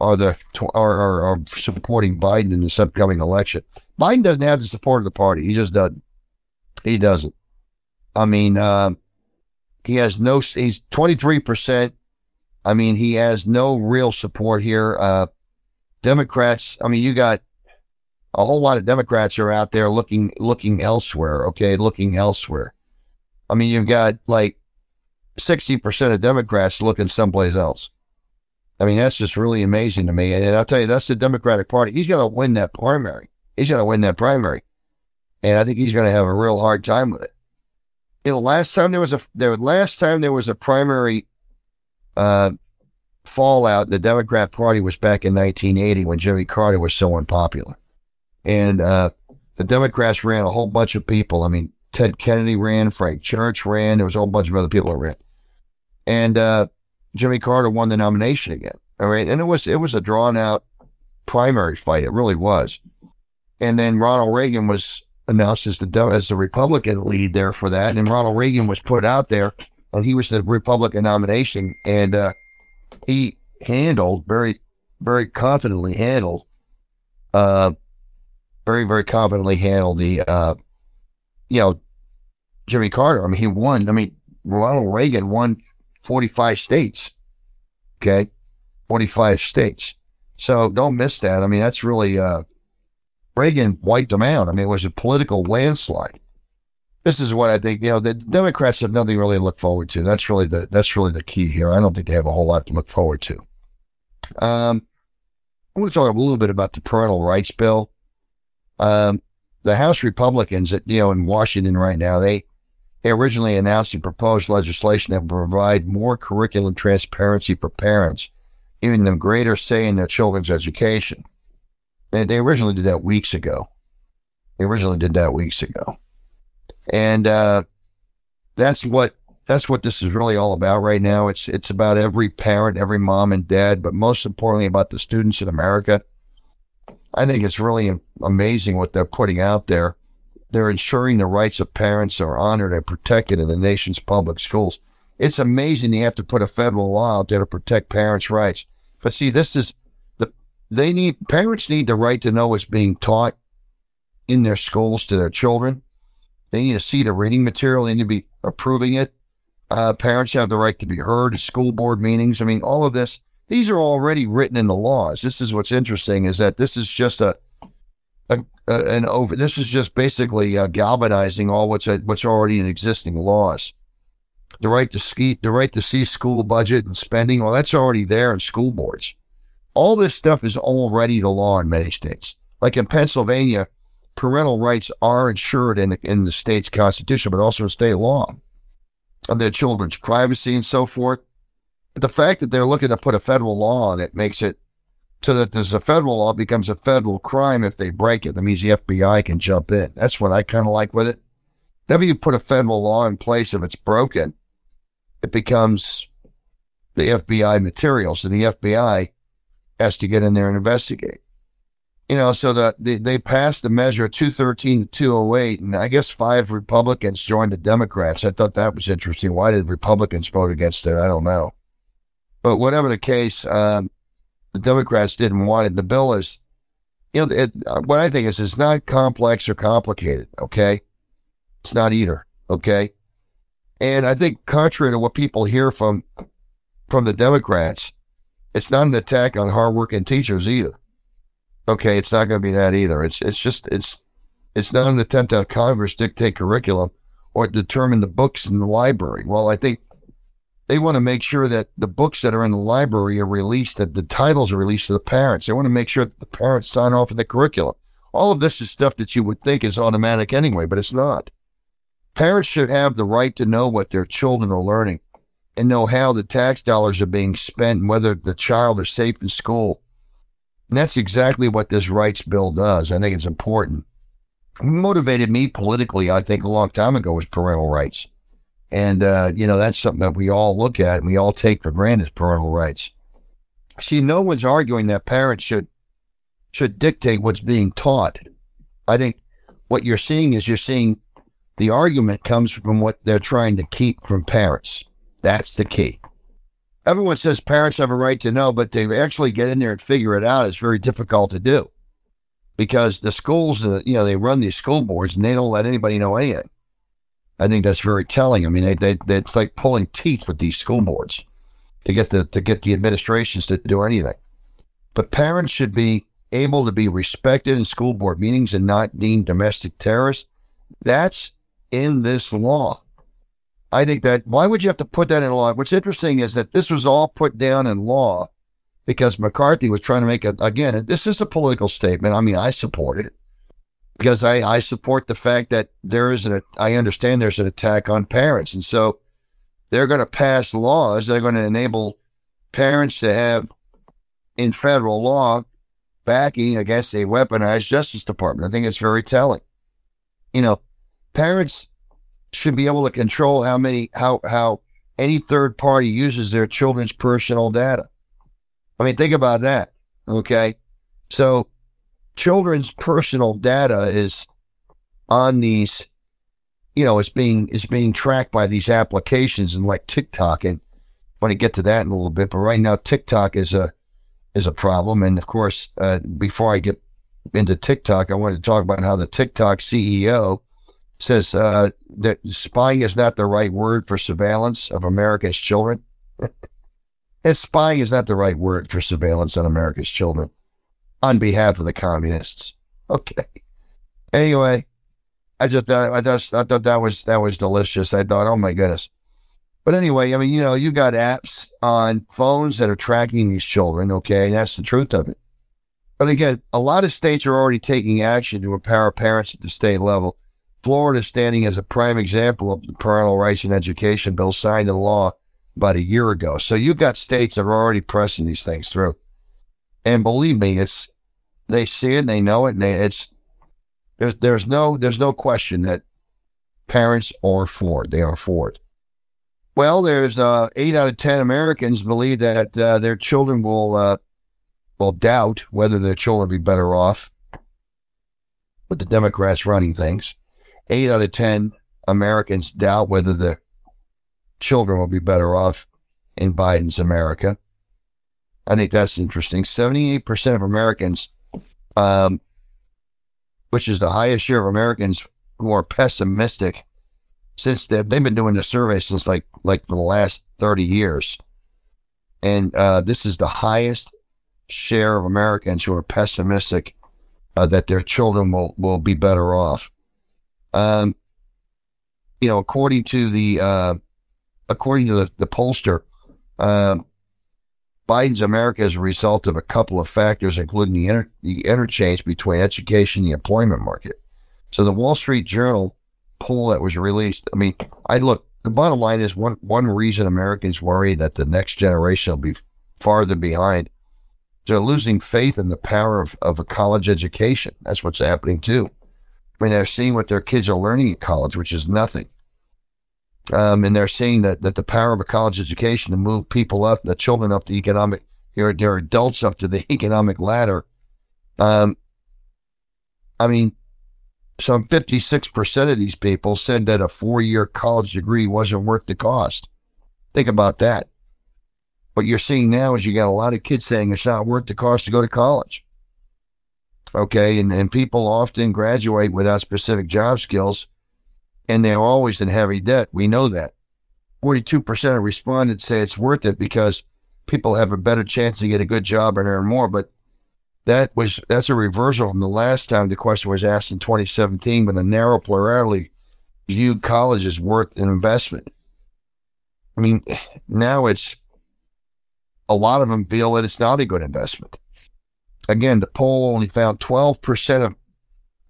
are the are, are, are supporting Biden in this upcoming election. Biden doesn't have the support of the party. He just doesn't. He doesn't. I mean, uh, he has no. He's twenty three percent. I mean, he has no real support here. Uh, Democrats. I mean, you got a whole lot of Democrats are out there looking looking elsewhere. Okay, looking elsewhere. I mean, you've got like sixty percent of Democrats looking someplace else. I mean, that's just really amazing to me. And I'll tell you, that's the Democratic Party. He's going to win that primary. He's going to win that primary. And I think he's going to have a real hard time with it. You know, last time there was a, there, last time there was a primary, uh, fallout, in the Democrat Party was back in 1980 when Jimmy Carter was so unpopular. And, uh, the Democrats ran a whole bunch of people. I mean, Ted Kennedy ran, Frank Church ran, there was a whole bunch of other people that ran. And, uh, Jimmy Carter won the nomination again. All right. And it was, it was a drawn out primary fight. It really was. And then Ronald Reagan was announced as the, as the Republican lead there for that. And Ronald Reagan was put out there and he was the Republican nomination. And, uh, he handled very, very confidently handled, uh, very, very confidently handled the, uh, you know, Jimmy Carter. I mean, he won. I mean, Ronald Reagan won 45 states. Okay. 45 states. So don't miss that. I mean, that's really, uh, Reagan wiped them out. I mean, it was a political landslide. This is what I think, you know, the Democrats have nothing really to look forward to. That's really the, that's really the key here. I don't think they have a whole lot to look forward to. Um, I want to talk a little bit about the parental rights bill. Um, the House Republicans that, you know, in Washington right now, they, they originally announced and proposed legislation that would provide more curriculum transparency for parents, giving them greater say in their children's education. They, they originally did that weeks ago. They originally did that weeks ago. And uh, that's what that's what this is really all about right now. It's it's about every parent, every mom and dad, but most importantly about the students in America. I think it's really amazing what they're putting out there they're ensuring the rights of parents are honored and protected in the nation's public schools. It's amazing you have to put a federal law out there to protect parents' rights. But see, this is the, they need, parents need the right to know what's being taught in their schools to their children. They need to see the reading material. They need to be approving it. Uh, parents have the right to be heard at school board meetings. I mean, all of this, these are already written in the laws. This is what's interesting is that this is just a, a, uh, and over. This is just basically uh, galvanizing all what's uh, what's already in existing laws. The right to ski, the right to see school budget and spending. Well, that's already there in school boards. All this stuff is already the law in many states. Like in Pennsylvania, parental rights are ensured in the, in the state's constitution, but also in state law of their children's privacy and so forth. But the fact that they're looking to put a federal law on it makes it so that there's a federal law becomes a federal crime if they break it. That means the FBI can jump in. That's what I kind of like with it. Whenever you put a federal law in place, if it's broken, it becomes the FBI material. So the FBI has to get in there and investigate. You know, so that they, they passed the measure 213 to 208, and I guess five Republicans joined the Democrats. I thought that was interesting. Why did Republicans vote against it? I don't know. But whatever the case, um, the Democrats didn't want it. The bill is, you know, it, uh, what I think is it's not complex or complicated. Okay. It's not either. Okay. And I think contrary to what people hear from, from the Democrats, it's not an attack on hardworking teachers either. Okay. It's not going to be that either. It's, it's just, it's, it's not an attempt to have Congress dictate curriculum or determine the books in the library. Well, I think they want to make sure that the books that are in the library are released, that the titles are released to the parents. They want to make sure that the parents sign off on the curriculum. All of this is stuff that you would think is automatic anyway, but it's not. Parents should have the right to know what their children are learning and know how the tax dollars are being spent and whether the child is safe in school. And that's exactly what this rights bill does. I think it's important. What motivated me politically, I think, a long time ago was parental rights. And, uh, you know, that's something that we all look at and we all take for granted parental rights. See, no one's arguing that parents should should dictate what's being taught. I think what you're seeing is you're seeing the argument comes from what they're trying to keep from parents. That's the key. Everyone says parents have a right to know, but to actually get in there and figure it out is very difficult to do because the schools, uh, you know, they run these school boards and they don't let anybody know anything. I think that's very telling. I mean, they, they, they it's like pulling teeth with these school boards to get the to get the administrations to do anything. But parents should be able to be respected in school board meetings and not deemed domestic terrorists. That's in this law. I think that why would you have to put that in law? What's interesting is that this was all put down in law because McCarthy was trying to make it again. This is a political statement. I mean, I support it because I, I support the fact that there is an I understand there's an attack on parents, and so they're going to pass laws. They're going to enable parents to have in federal law backing against a weaponized Justice Department. I think it's very telling. You know, parents should be able to control how many how how any third party uses their children's personal data. I mean, think about that. Okay. So children's personal data is on these, you know, it's being it's being tracked by these applications and like TikTok. And I want to get to that in a little bit, but right now TikTok is a is a problem. And of course, uh, before I get into TikTok, I wanted to talk about how the TikTok CEO says uh, that spying is not the right word for surveillance of America's children. and spying is not the right word for surveillance on America's children on behalf of the communists. Okay. Anyway, I just thought I just I thought that was that was delicious. I thought, oh my goodness. But anyway, I mean, you know, you got apps on phones that are tracking these children. Okay, and that's the truth of it. But again, a lot of states are already taking action to empower parents at the state level. Florida standing as a prime example of the parental rights and education bill signed into law about a year ago. So you've got states that are already pressing these things through. And believe me, it's they see it, and they know it, and they, it's there's there's no there's no question that parents are for it. They are for it. Well, there's uh, eight out of ten Americans believe that uh, their children will uh, will doubt whether their children will be better off with the Democrats running things. Eight out of ten Americans doubt whether the children will be better off in Biden's America. I think that's interesting. 78% of Americans, um, which is the highest share of Americans who are pessimistic since they've, they've been doing the survey since like, like for the last 30 years. And, uh, this is the highest share of Americans who are pessimistic uh, that their children will, will be better off. Um, you know, according to the, uh, according to the, the pollster, um, Biden's America is a result of a couple of factors, including the, inter- the interchange between education and the employment market. So the Wall Street Journal poll that was released, I mean, I look, the bottom line is one, one reason Americans worry that the next generation will be farther behind. They're losing faith in the power of, of a college education. That's what's happening too. I mean, they're seeing what their kids are learning at college, which is nothing. Um, and they're seeing that, that the power of a college education to move people up, the children up the economic, their, their adults up to the economic ladder. Um, I mean, some 56% of these people said that a four year college degree wasn't worth the cost. Think about that. What you're seeing now is you got a lot of kids saying it's not worth the cost to go to college. Okay. And, and people often graduate without specific job skills and they're always in heavy debt. We know that. 42% of respondents say it's worth it because people have a better chance to get a good job and earn more. But that was, that's a reversal from the last time the question was asked in 2017 when a narrow plurality viewed college as worth an investment. I mean, now it's a lot of them feel that it's not a good investment. Again, the poll only found 12% of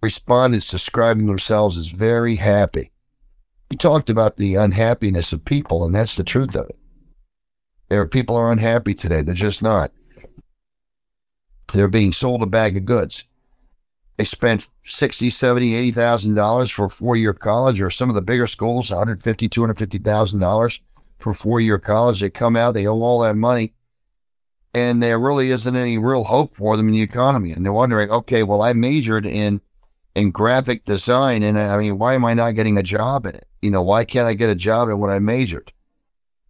respondents describing themselves as very happy We talked about the unhappiness of people, and that's the truth of it. There are people are unhappy today. They're just not. They're being sold a bag of goods. They spent sixty, seventy, eighty thousand dollars for a four-year college, or some of the bigger schools, one hundred fifty, two hundred fifty thousand dollars for four-year college. They come out, they owe all that money, and there really isn't any real hope for them in the economy. And they're wondering, okay, well, I majored in in graphic design, and I mean, why am I not getting a job in it? You know, why can't I get a job in what I majored?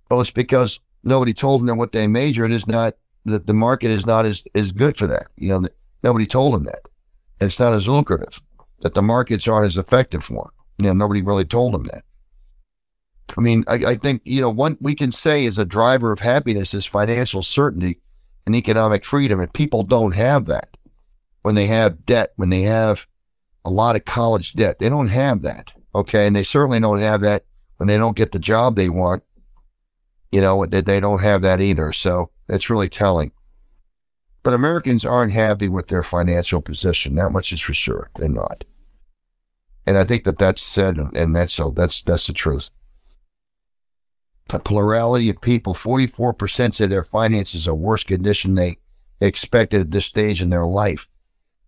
Well, it's because nobody told them what they majored is not that the market is not as, as good for that. You know, nobody told them that. It's not as lucrative, that the markets aren't as effective for them. You know, nobody really told them that. I mean, I, I think, you know, what we can say is a driver of happiness is financial certainty and economic freedom. And people don't have that when they have debt, when they have a lot of college debt. They don't have that. Okay. And they certainly don't have that when they don't get the job they want. You know, that they don't have that either. So that's really telling. But Americans aren't happy with their financial position. That much is for sure. They're not. And I think that that's said, and that's so that's that's the truth. A plurality of people, 44% say their finances are worse condition they expected at this stage in their life.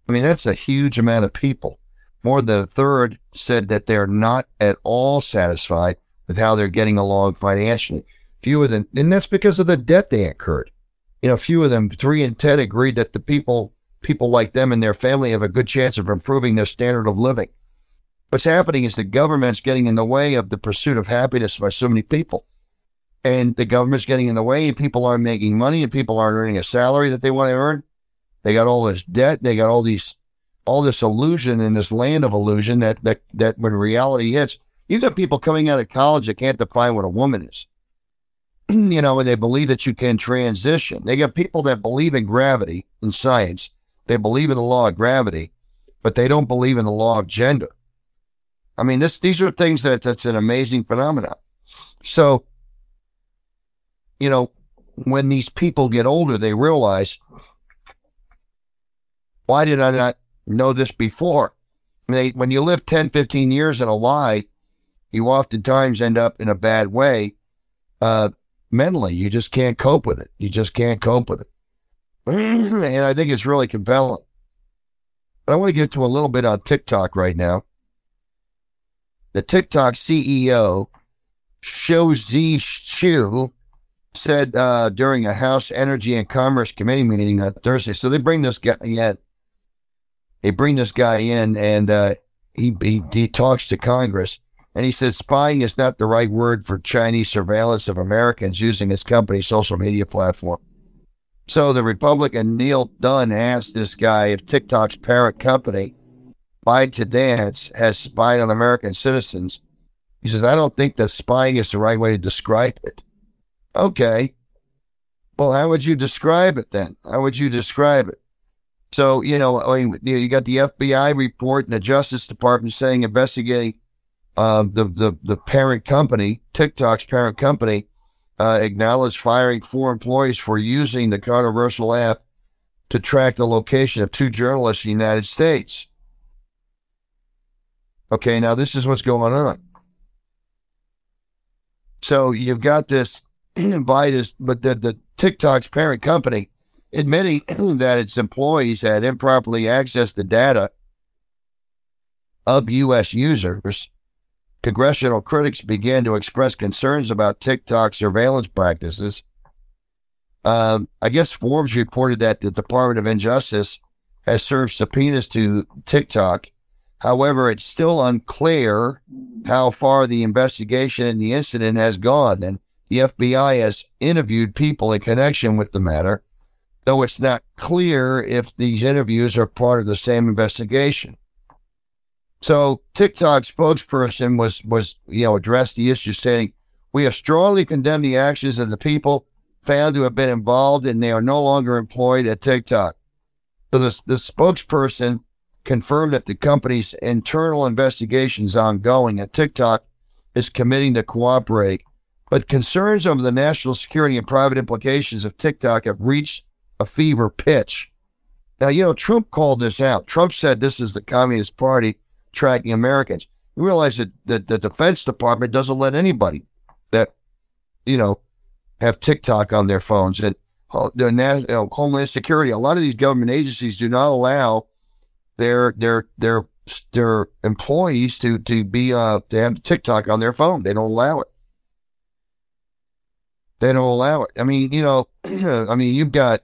I mean, that's a huge amount of people. More than a third said that they're not at all satisfied with how they're getting along financially. Fewer than, and that's because of the debt they incurred. You know, few of them, three in ten, agreed that the people, people like them and their family have a good chance of improving their standard of living. What's happening is the government's getting in the way of the pursuit of happiness by so many people. And the government's getting in the way, and people aren't making money, and people aren't earning a salary that they want to earn. They got all this debt, they got all these all this illusion in this land of illusion that that that when reality hits, you got people coming out of college that can't define what a woman is. you know, and they believe that you can transition. They got people that believe in gravity in science. They believe in the law of gravity, but they don't believe in the law of gender. I mean, this these are things that that's an amazing phenomenon. So, you know, when these people get older, they realize, why did I not know this before. Mean, when you live 10, 15 years in a lie, you oftentimes end up in a bad way uh, mentally. You just can't cope with it. You just can't cope with it. and I think it's really compelling. But I want to get to a little bit on TikTok right now. The TikTok CEO, Shou-Zi Chew, said uh, during a House Energy and Commerce Committee meeting on Thursday. So they bring this guy in they bring this guy in and uh, he, he, he talks to Congress and he says spying is not the right word for Chinese surveillance of Americans using his company's social media platform. So the Republican Neal Dunn asked this guy if TikTok's parent company, ByteDance, has spied on American citizens. He says, I don't think that spying is the right way to describe it. Okay. Well, how would you describe it then? How would you describe it? So, you know, I mean, you got the FBI report and the Justice Department saying investigating uh, the, the, the parent company, TikTok's parent company, uh, acknowledged firing four employees for using the controversial app to track the location of two journalists in the United States. Okay, now this is what's going on. So you've got this Biden, but the, the TikTok's parent company admitting that its employees had improperly accessed the data of U.S. users, congressional critics began to express concerns about TikTok surveillance practices. Um, I guess Forbes reported that the Department of Injustice has served subpoenas to TikTok. However, it's still unclear how far the investigation in the incident has gone, and the FBI has interviewed people in connection with the matter though it's not clear if these interviews are part of the same investigation. So TikTok spokesperson was was you know addressed the issue saying we have strongly condemned the actions of the people found to have been involved and they are no longer employed at TikTok. So the, the spokesperson confirmed that the company's internal investigation is ongoing and TikTok is committing to cooperate. But concerns over the national security and private implications of TikTok have reached a fever pitch. Now, you know, Trump called this out. Trump said this is the Communist Party tracking Americans. You realize that, that the Defense Department doesn't let anybody that, you know, have TikTok on their phones and their you know, Homeland Security. A lot of these government agencies do not allow their their their their employees to to be uh to have TikTok on their phone. They don't allow it. They don't allow it. I mean, you know, I mean, you've got,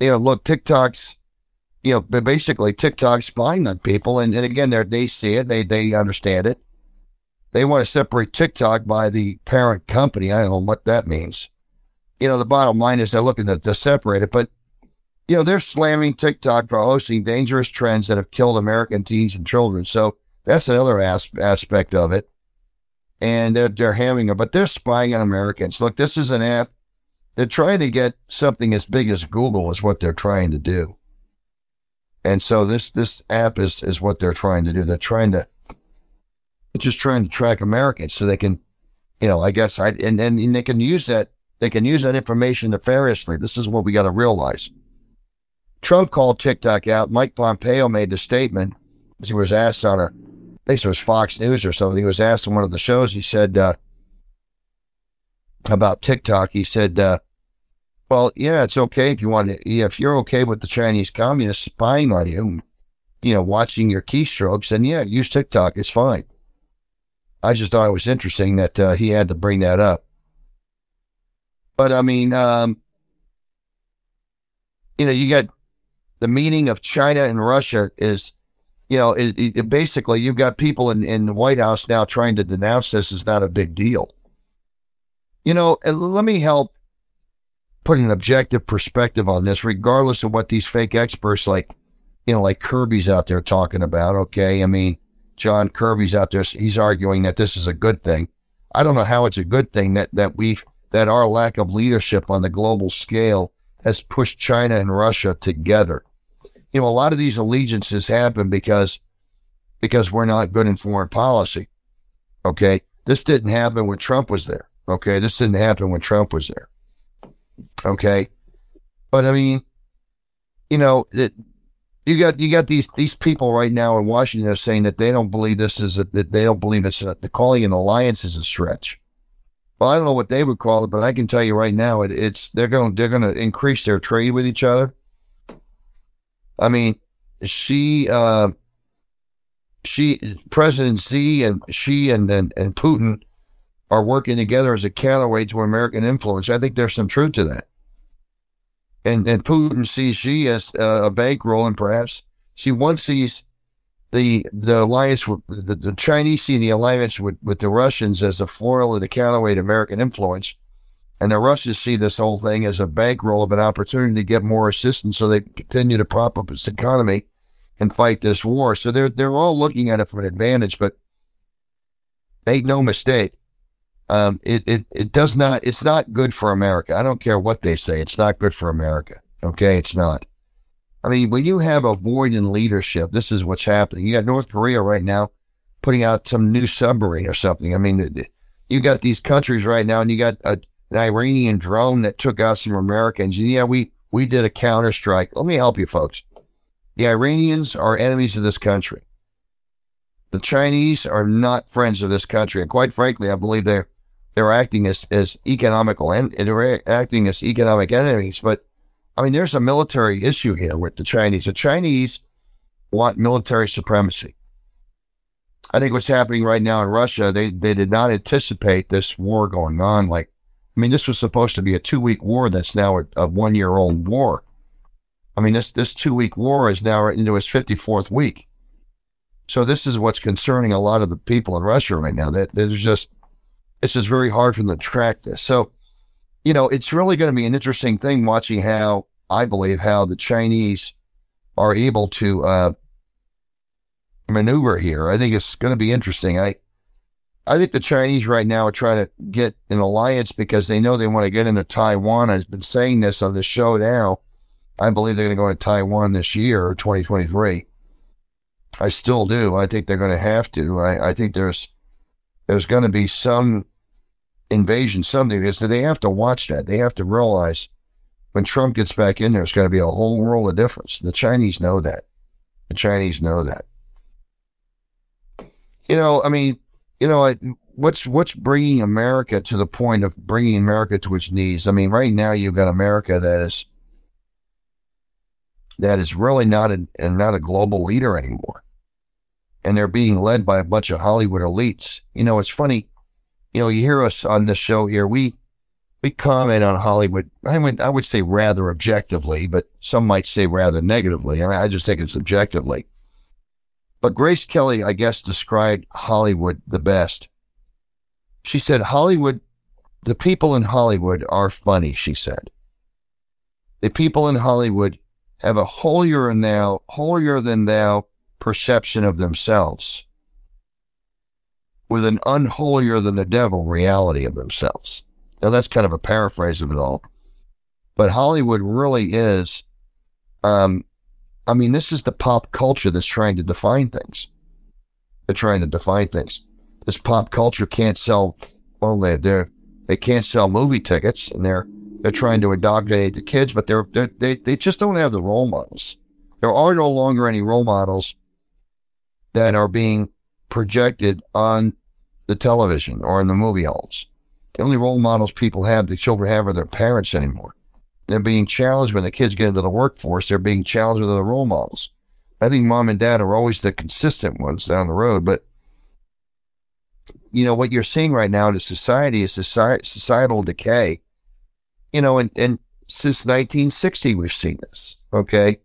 you know, look, TikTok's, you know, basically TikTok spying on people, and, and again, they they see it, they they understand it. They want to separate TikTok by the parent company. I don't know what that means. You know, the bottom line is they're looking to, to separate it, but you know, they're slamming TikTok for hosting dangerous trends that have killed American teens and children. So that's another as- aspect of it. And they're, they're hamming it, but they're spying on Americans. Look, this is an app. They're trying to get something as big as Google is what they're trying to do. And so this this app is is what they're trying to do. They're trying to just trying to track Americans so they can, you know, I guess I and, and, and they can use that they can use that information nefariously. This is what we got to realize. Trump called TikTok out. Mike Pompeo made the statement he was asked on a, I think it was Fox News or something. He was asked on one of the shows. He said uh, about TikTok. He said, uh, "Well, yeah, it's okay if you want to. If you're okay with the Chinese communists spying on you, you know, watching your keystrokes, then yeah, use TikTok. It's fine." I just thought it was interesting that uh, he had to bring that up. But I mean, um, you know, you got the meeting of China and Russia is, you know, it, it, basically you've got people in, in the White House now trying to denounce this as not a big deal. You know, let me help put an objective perspective on this, regardless of what these fake experts like, you know, like Kirby's out there talking about. Okay. I mean, John Kirby's out there. He's arguing that this is a good thing. I don't know how it's a good thing that, that we've, that our lack of leadership on the global scale has pushed China and Russia together you know, a lot of these allegiances happen because because we're not good in foreign policy. Okay. This didn't happen when Trump was there. Okay. This didn't happen when Trump was there. Okay. But I mean, you know, you got you got these these people right now in Washington saying that they don't believe this is a, that they don't believe it's a, calling an alliance is a stretch. Well, I don't know what they would call it, but I can tell you right now, it, it's they're going they're going to increase their trade with each other. I mean, Xi, uh, Xi, President Xi and Xi and, and, and Putin are working together as a counterweight to American influence. I think there's some truth to that. And, and Putin sees Xi as uh, a bankroll and perhaps she once sees the the alliance with the, the Chinese see the alliance with, with the Russians as a foil and a counterweight American influence. And the Russians see this whole thing as a bankroll of an opportunity to get more assistance so they continue to prop up its economy and fight this war. So they're they're all looking at it from an advantage, but make no mistake, um, it, it it does not it's not good for America. I don't care what they say, it's not good for America. Okay, it's not. I mean, when you have a void in leadership, this is what's happening. You got North Korea right now putting out some new submarine or something. I mean, you got these countries right now, and you got a an Iranian drone that took out some Americans. And yeah, we, we did a counter strike. Let me help you folks. The Iranians are enemies of this country. The Chinese are not friends of this country. And quite frankly, I believe they're, they're acting as, as economical and they're acting as economic enemies. But I mean, there's a military issue here with the Chinese. The Chinese want military supremacy. I think what's happening right now in Russia, they, they did not anticipate this war going on like I mean, this was supposed to be a two week war that's now a, a one year old war. I mean, this, this two week war is now into its 54th week. So this is what's concerning a lot of the people in Russia right now. That there's just, it's just very hard for them to track this. So, you know, it's really going to be an interesting thing watching how, I believe, how the Chinese are able to uh, maneuver here. I think it's going to be interesting. I, I think the Chinese right now are trying to get an alliance because they know they want to get into Taiwan. I've been saying this on the show now. I believe they're going to go into Taiwan this year, 2023. I still do. I think they're going to have to. I, I think there's there's going to be some invasion, something because they have to watch that. They have to realize when Trump gets back in there, it's going to be a whole world of difference. The Chinese know that. The Chinese know that. You know, I mean, you know, I, what's what's bringing America to the point of bringing America to its knees? I mean, right now you've got America that is that is really not a not a global leader anymore, and they're being led by a bunch of Hollywood elites. You know, it's funny. You know, you hear us on this show here. We we comment on Hollywood. I would I would say rather objectively, but some might say rather negatively. I mean, I just think it's objectively. But Grace Kelly, I guess, described Hollywood the best. She said, Hollywood, the people in Hollywood are funny, she said. The people in Hollywood have a holier than thou, holier than thou perception of themselves with an unholier than the devil reality of themselves. Now that's kind of a paraphrase of it all. But Hollywood really is um, I mean, this is the pop culture that's trying to define things. They're trying to define things. This pop culture can't sell. Well, they they they can't sell movie tickets, and they're they're trying to indoctrinate the kids, but they're, they're they they just don't have the role models. There are no longer any role models that are being projected on the television or in the movie halls. The only role models people have, the children have, are their parents anymore. They're being challenged when the kids get into the workforce. They're being challenged with other role models. I think mom and dad are always the consistent ones down the road. But, you know, what you're seeing right now in society is societal decay. You know, and, and since 1960, we've seen this. Okay.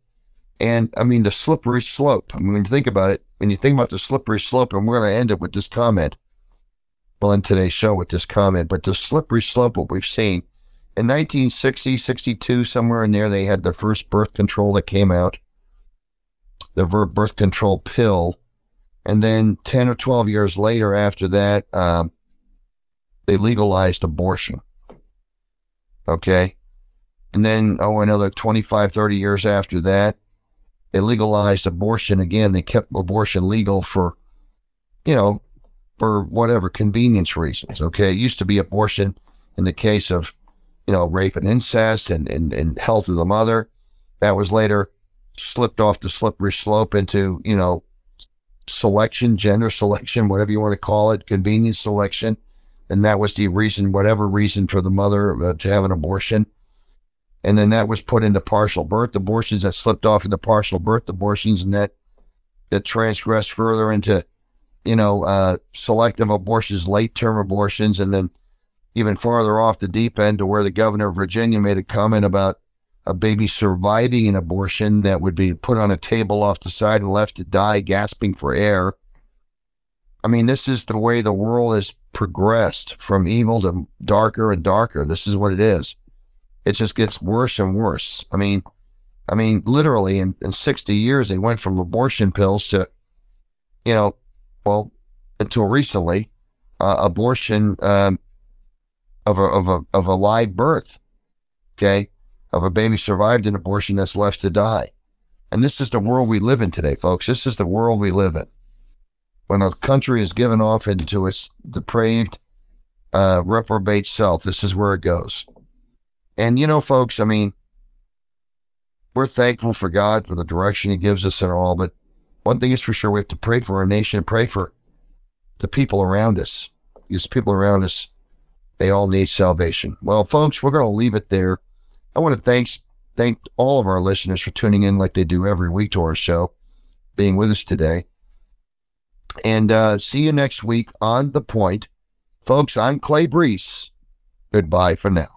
And I mean, the slippery slope. I mean, when you think about it, when you think about the slippery slope, and we're going to end it with this comment. Well, in today's show with this comment, but the slippery slope, what we've seen in 1960, 62, somewhere in there, they had the first birth control that came out, the birth control pill. And then 10 or 12 years later, after that, um, they legalized abortion. Okay. And then, oh, another 25, 30 years after that, they legalized abortion again. They kept abortion legal for, you know, for whatever convenience reasons. Okay. It used to be abortion in the case of you know, rape and incest and, and, and health of the mother. That was later slipped off the slippery slope into, you know, selection, gender selection, whatever you want to call it, convenience selection. And that was the reason, whatever reason for the mother uh, to have an abortion. And then that was put into partial birth abortions that slipped off into partial birth abortions and that, that transgressed further into, you know, uh, selective abortions, late term abortions, and then even farther off the deep end to where the governor of Virginia made a comment about a baby surviving an abortion that would be put on a table off the side and left to die gasping for air. I mean, this is the way the world has progressed from evil to darker and darker. This is what it is. It just gets worse and worse. I mean, I mean, literally in, in 60 years, they went from abortion pills to, you know, well, until recently, uh, abortion um, of a, of a, of a live birth. Okay. Of a baby survived an abortion that's left to die. And this is the world we live in today, folks. This is the world we live in. When a country is given off into its depraved, uh, reprobate self, this is where it goes. And you know, folks, I mean, we're thankful for God for the direction He gives us and all, but one thing is for sure, we have to pray for our nation and pray for the people around us. These people around us they all need salvation. Well, folks, we're going to leave it there. I want to thanks, thank all of our listeners for tuning in like they do every week to our show, being with us today. And uh, see you next week on The Point. Folks, I'm Clay Brees. Goodbye for now.